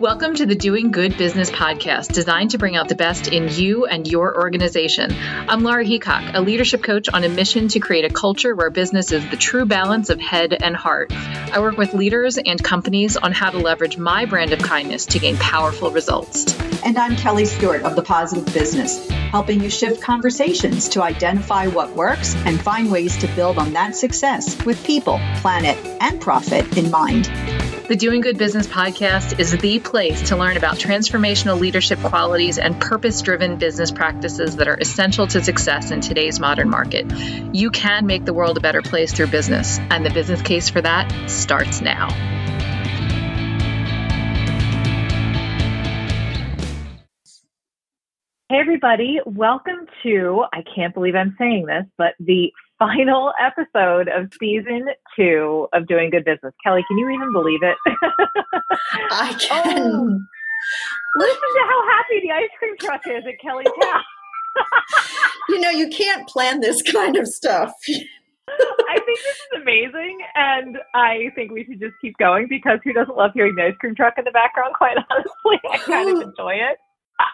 Welcome to the Doing Good Business podcast, designed to bring out the best in you and your organization. I'm Laura Heacock, a leadership coach on a mission to create a culture where business is the true balance of head and heart. I work with leaders and companies on how to leverage my brand of kindness to gain powerful results. And I'm Kelly Stewart of The Positive Business, helping you shift conversations to identify what works and find ways to build on that success with people, planet, and profit in mind. The Doing Good Business podcast is the place to learn about transformational leadership qualities and purpose driven business practices that are essential to success in today's modern market. You can make the world a better place through business, and the business case for that starts now. Hey, everybody, welcome to, I can't believe I'm saying this, but the final episode of season two of Doing Good Business. Kelly, can you even believe it? I oh. can. Oh, listen to how happy the ice cream truck is at Kelly's house. you know, you can't plan this kind of stuff. I think this is amazing, and I think we should just keep going because who doesn't love hearing the ice cream truck in the background? Quite honestly, I kind of enjoy it.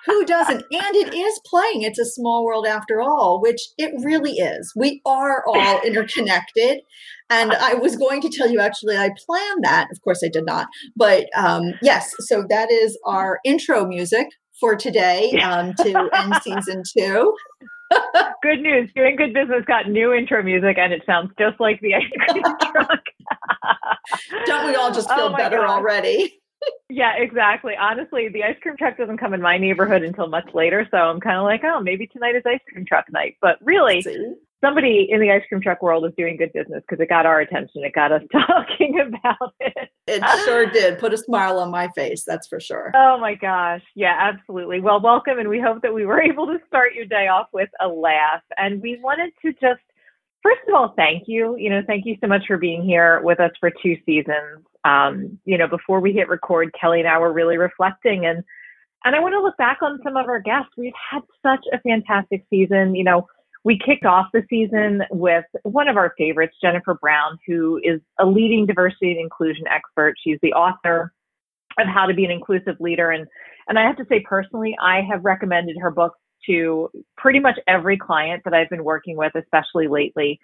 Who doesn't? And it is playing. It's a small world after all, which it really is. We are all interconnected. And I was going to tell you actually, I planned that. Of course, I did not. But um, yes, so that is our intro music for today um, to end season two. good news. Doing Good Business got new intro music and it sounds just like the ice cream truck. Don't we all just feel oh better God. already? Yeah, exactly. Honestly, the ice cream truck doesn't come in my neighborhood until much later, so I'm kind of like, oh, maybe tonight is ice cream truck night. But really, somebody in the ice cream truck world is doing good business because it got our attention. It got us talking about it. It sure did. Put a smile on my face, that's for sure. Oh my gosh. Yeah, absolutely. Well, welcome. And we hope that we were able to start your day off with a laugh. And we wanted to just first of all, thank you. You know, thank you so much for being here with us for two seasons. Um, you know, before we hit record, Kelly and I were really reflecting and and I want to look back on some of our guests. We've had such a fantastic season. You know, we kicked off the season with one of our favorites, Jennifer Brown, who is a leading diversity and inclusion expert. She's the author of How to Be an Inclusive Leader. And and I have to say personally, I have recommended her book to pretty much every client that I've been working with, especially lately.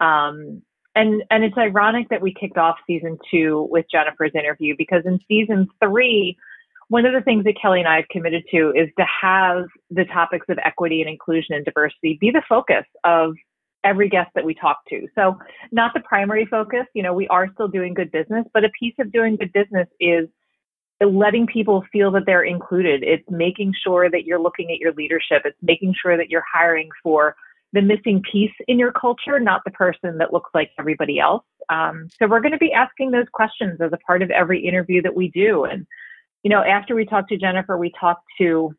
Um, and and it's ironic that we kicked off season two with Jennifer's interview because in season three, one of the things that Kelly and I have committed to is to have the topics of equity and inclusion and diversity be the focus of every guest that we talk to. So not the primary focus, you know, we are still doing good business, but a piece of doing good business is letting people feel that they're included. It's making sure that you're looking at your leadership. It's making sure that you're hiring for the missing piece in your culture, not the person that looks like everybody else. Um, so we're going to be asking those questions as a part of every interview that we do. And, you know, after we talked to Jennifer, we talked to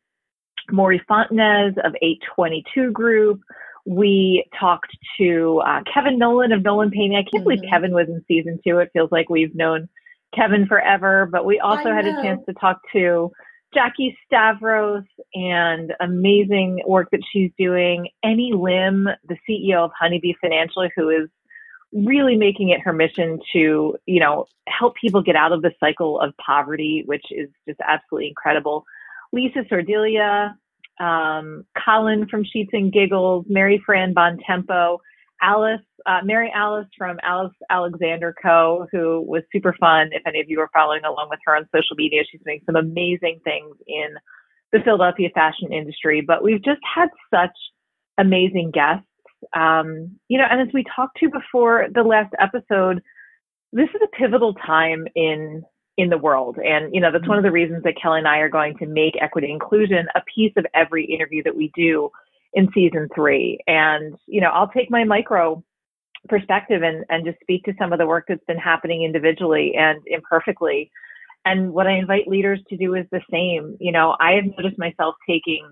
Maury Fontanez of 822 Group. We talked to uh, Kevin Nolan of Nolan Painting. I can't mm-hmm. believe Kevin was in season two. It feels like we've known Kevin forever, but we also had a chance to talk to Jackie Stavros and amazing work that she's doing. Annie Lim, the CEO of Honeybee Financial, who is really making it her mission to, you know, help people get out of the cycle of poverty, which is just absolutely incredible. Lisa Sordilia, um, Colin from Sheets and Giggles, Mary Fran Bontempo, Alice, uh, Mary Alice from Alice Alexander Co., who was super fun. If any of you are following along with her on social media, she's doing some amazing things in the Philadelphia fashion industry. But we've just had such amazing guests. Um, you know, and as we talked to before the last episode, this is a pivotal time in in the world. And, you know, that's one of the reasons that Kelly and I are going to make equity inclusion a piece of every interview that we do in season three. And, you know, I'll take my micro perspective and, and just speak to some of the work that's been happening individually and imperfectly. And what I invite leaders to do is the same. You know, I have noticed myself taking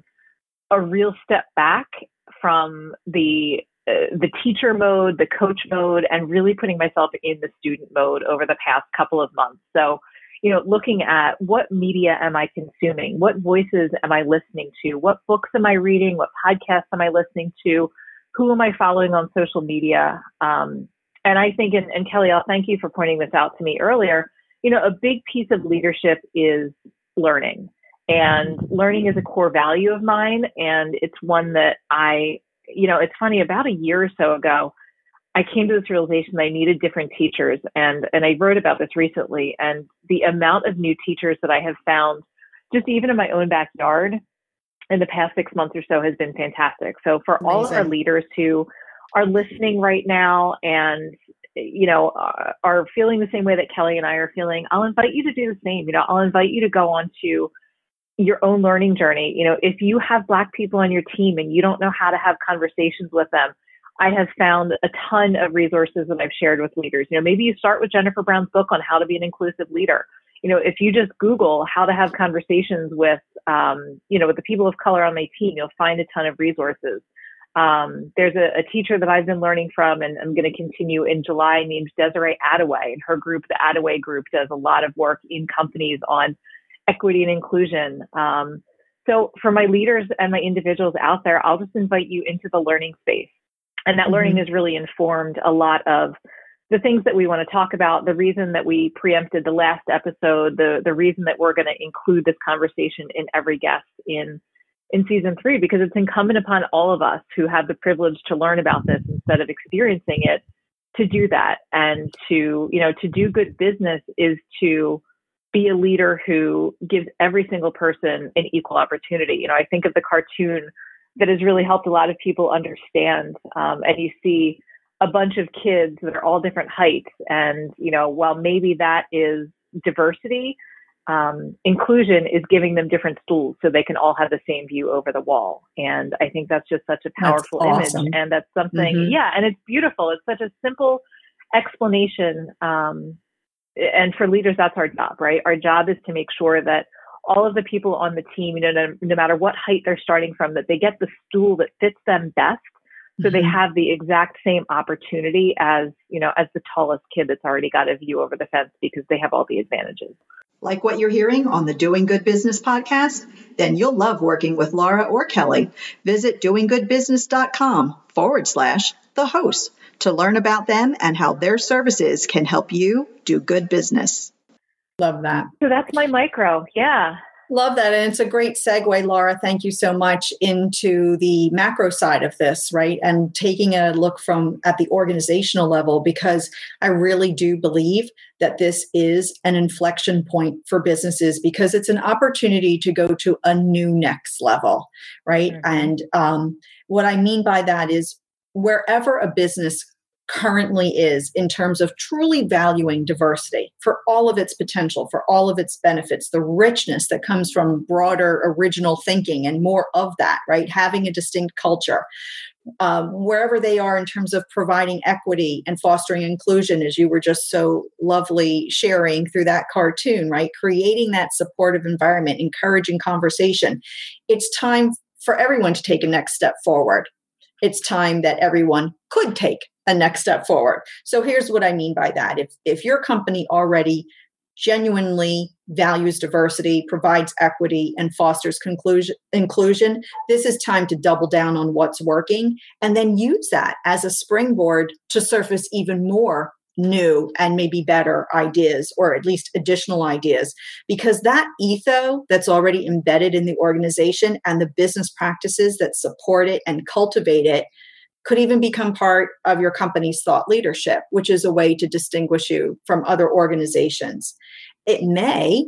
a real step back from the uh, the teacher mode, the coach mode, and really putting myself in the student mode over the past couple of months. So, you know, looking at what media am I consuming? What voices am I listening to? What books am I reading? What podcasts am I listening to? Who am I following on social media? Um, and I think, and, and Kelly, I'll thank you for pointing this out to me earlier. You know, a big piece of leadership is learning. And learning is a core value of mine. And it's one that I, you know, it's funny, about a year or so ago, I came to this realization that I needed different teachers. And, and I wrote about this recently. And the amount of new teachers that I have found, just even in my own backyard, in the past six months or so has been fantastic. So for Amazing. all of our leaders who are listening right now and you know uh, are feeling the same way that Kelly and I are feeling, I'll invite you to do the same. You know, I'll invite you to go on to your own learning journey. You know, if you have black people on your team and you don't know how to have conversations with them, I have found a ton of resources that I've shared with leaders. You know, maybe you start with Jennifer Brown's book on how to be an inclusive leader you know, if you just Google how to have conversations with, um, you know, with the people of color on my team, you'll find a ton of resources. Um, there's a, a, teacher that I've been learning from, and I'm going to continue in July, named Desiree Adaway, and her group, the Adaway Group, does a lot of work in companies on equity and inclusion. Um, so for my leaders and my individuals out there, I'll just invite you into the learning space, and that mm-hmm. learning has really informed a lot of the things that we want to talk about, the reason that we preempted the last episode, the the reason that we're going to include this conversation in every guest in in season three, because it's incumbent upon all of us who have the privilege to learn about this instead of experiencing it to do that and to you know to do good business is to be a leader who gives every single person an equal opportunity. You know, I think of the cartoon that has really helped a lot of people understand, um, and you see a bunch of kids that are all different heights. And, you know, while maybe that is diversity, um, inclusion is giving them different stools so they can all have the same view over the wall. And I think that's just such a powerful awesome. image. And that's something, mm-hmm. yeah, and it's beautiful. It's such a simple explanation. Um, and for leaders, that's our job, right? Our job is to make sure that all of the people on the team, you know, no, no matter what height they're starting from, that they get the stool that fits them best so they mm-hmm. have the exact same opportunity as you know as the tallest kid that's already got a view over the fence because they have all the advantages. Like what you're hearing on the doing good business podcast then you'll love working with laura or kelly. Visit doinggoodbusiness.com forward slash the host to learn about them and how their services can help you do good business. Love that. So that's my micro. Yeah Love that. And it's a great segue, Laura. Thank you so much into the macro side of this, right? And taking a look from at the organizational level, because I really do believe that this is an inflection point for businesses because it's an opportunity to go to a new next level, right? Mm-hmm. And um, what I mean by that is wherever a business currently is in terms of truly valuing diversity for all of its potential, for all of its benefits, the richness that comes from broader original thinking and more of that, right? Having a distinct culture. Um, wherever they are in terms of providing equity and fostering inclusion, as you were just so lovely sharing through that cartoon, right? Creating that supportive environment, encouraging conversation. It's time for everyone to take a next step forward. It's time that everyone could take a next step forward. So here's what I mean by that. If if your company already genuinely values diversity, provides equity, and fosters conclusion, inclusion, this is time to double down on what's working and then use that as a springboard to surface even more new and maybe better ideas or at least additional ideas because that etho that's already embedded in the organization and the business practices that support it and cultivate it could even become part of your company's thought leadership, which is a way to distinguish you from other organizations. It may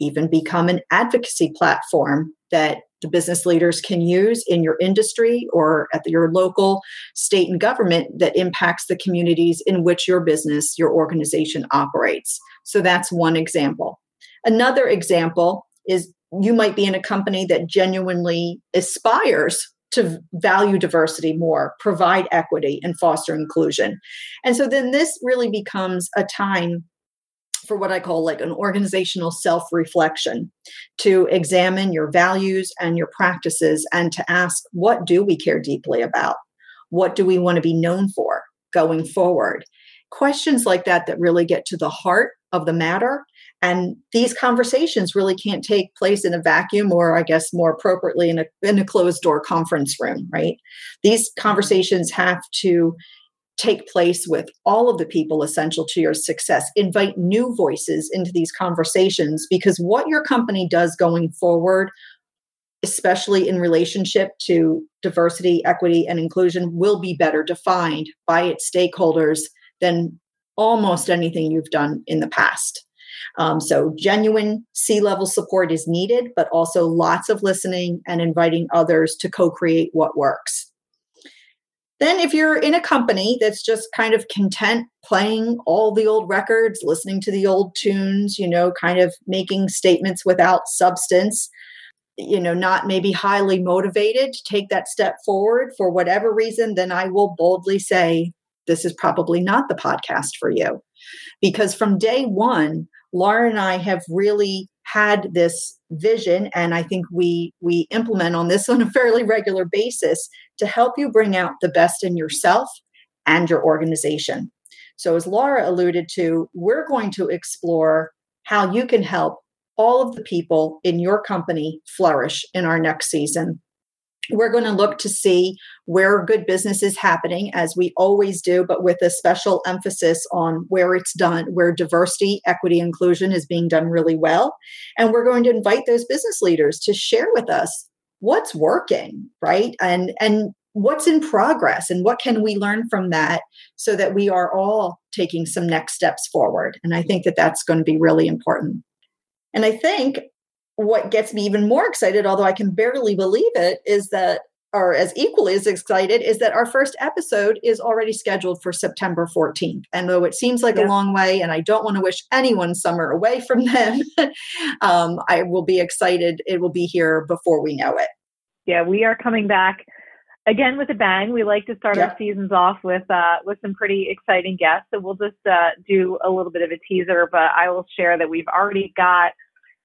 even become an advocacy platform that business leaders can use in your industry or at your local state and government that impacts the communities in which your business, your organization operates. So that's one example. Another example is you might be in a company that genuinely aspires to value diversity more, provide equity, and foster inclusion. And so then this really becomes a time for what I call like an organizational self reflection to examine your values and your practices and to ask, what do we care deeply about? What do we want to be known for going forward? Questions like that that really get to the heart of the matter and these conversations really can't take place in a vacuum or i guess more appropriately in a, in a closed door conference room right these mm-hmm. conversations have to take place with all of the people essential to your success. Invite new voices into these conversations because what your company does going forward, especially in relationship to diversity, equity, and inclusion, will be better defined by its stakeholders than almost anything you've done in the past. Um, so, genuine C level support is needed, but also lots of listening and inviting others to co create what works. Then, if you're in a company that's just kind of content playing all the old records, listening to the old tunes, you know, kind of making statements without substance, you know, not maybe highly motivated to take that step forward for whatever reason, then I will boldly say, this is probably not the podcast for you. Because from day one, Laura and I have really had this vision and i think we we implement on this on a fairly regular basis to help you bring out the best in yourself and your organization. So as laura alluded to we're going to explore how you can help all of the people in your company flourish in our next season we're going to look to see where good business is happening, as we always do, but with a special emphasis on where it's done, where diversity, equity, inclusion is being done really well. And we're going to invite those business leaders to share with us what's working, right? And and what's in progress and what can we learn from that so that we are all taking some next steps forward. And I think that that's going to be really important. And I think what gets me even more excited, although I can barely believe it, is that, or as equally as excited, is that our first episode is already scheduled for September 14th. And though it seems like yeah. a long way, and I don't want to wish anyone summer away from them, um, I will be excited. It will be here before we know it. Yeah, we are coming back again with a bang. We like to start yeah. our seasons off with uh, with some pretty exciting guests. So we'll just uh, do a little bit of a teaser, but I will share that we've already got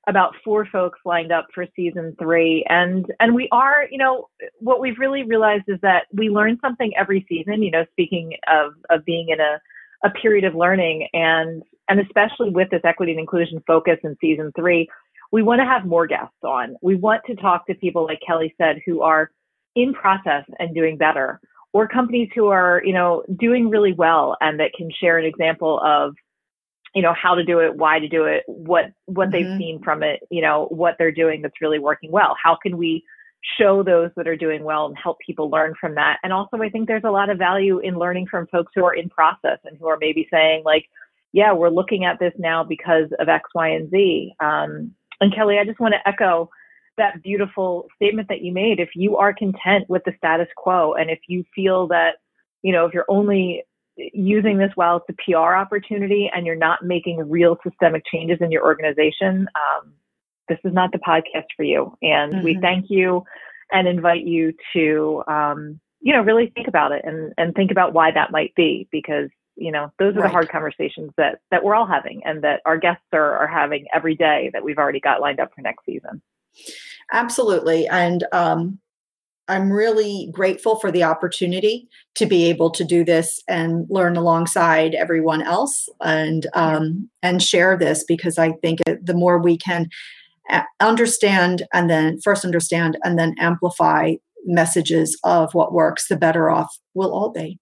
about four folks lined up for season three. And and we are you know what we've really realized is that we learn something every season you know speaking of of being in a a period of learning. And and especially with this equity and inclusion focus in season three we want to have more guests on. We want to talk to people like kelly said who are in process and doing better or companies who are you know doing really well and that can share an example of you know how to do it why to do it what what mm-hmm. they've seen from it you know what they're doing that's really working well. How can we show those that are doing well and help people learn from that? And also i think there's a lot of value in learning from folks who are in process and who are maybe saying like yeah we're looking at this now because of x y and z. Um, and kelly i just want to echo that beautiful statement that you made. If you are content with the status quo and if you feel that you know if you're only using this while it's a PR opportunity and you're not making real systemic changes in your organization, um, this is not the podcast for you. And mm-hmm. we thank you and invite you to, um, you know, really think about it and, and think about why that might be because, you know, those are right. the hard conversations that, that we're all having and that our guests are, are having every day that we've already got lined up for next season. Absolutely. And, um, I'm really grateful for the opportunity to be able to do this and learn alongside everyone else and um, and share this because I think it, the more we can understand and then first understand and then amplify messages of what works, the better off we'll all be.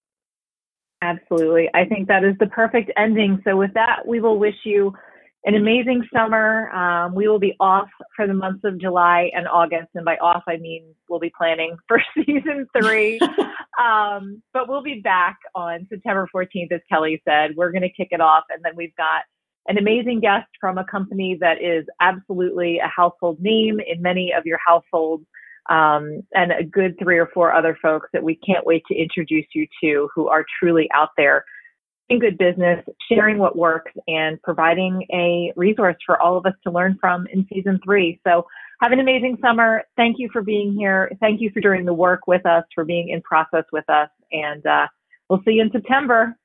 Absolutely. I think that is the perfect ending. So, with that, we will wish you an amazing summer. Um, we will be off for the months of July and August. And by off, I mean we'll be planning for season three. um, but we'll be back on September 14th, as Kelly said. We're going to kick it off. And then we've got an amazing guest from a company that is absolutely a household name in many of your households. Um, and a good three or four other folks that we can't wait to introduce you to who are truly out there in good business, sharing what works, and providing a resource for all of us to learn from in season three. So have an amazing summer. Thank you for being here. Thank you for doing the work with us, for being in process with us. And uh, we'll see you in September.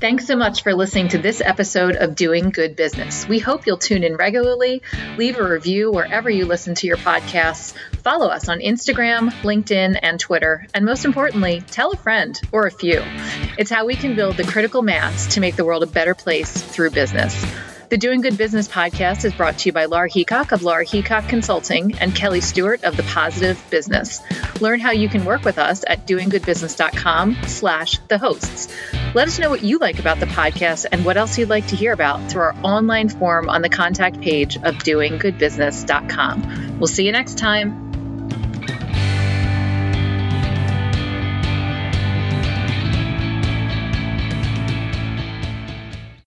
Thanks so much for listening to this episode of Doing Good Business. We hope you'll tune in regularly, leave a review wherever you listen to your podcasts, follow us on Instagram, LinkedIn, and Twitter, and most importantly, tell a friend or a few. It's how we can build the critical mass to make the world a better place through business. The Doing Good Business podcast is brought to you by Laura Heacock of Laura Heacock Consulting and Kelly Stewart of The Positive Business. Learn how you can work with us at doinggoodbusiness.com slash the hosts. Let us know what you like about the podcast and what else you'd like to hear about through our online form on the contact page of doinggoodbusiness.com. We'll see you next time.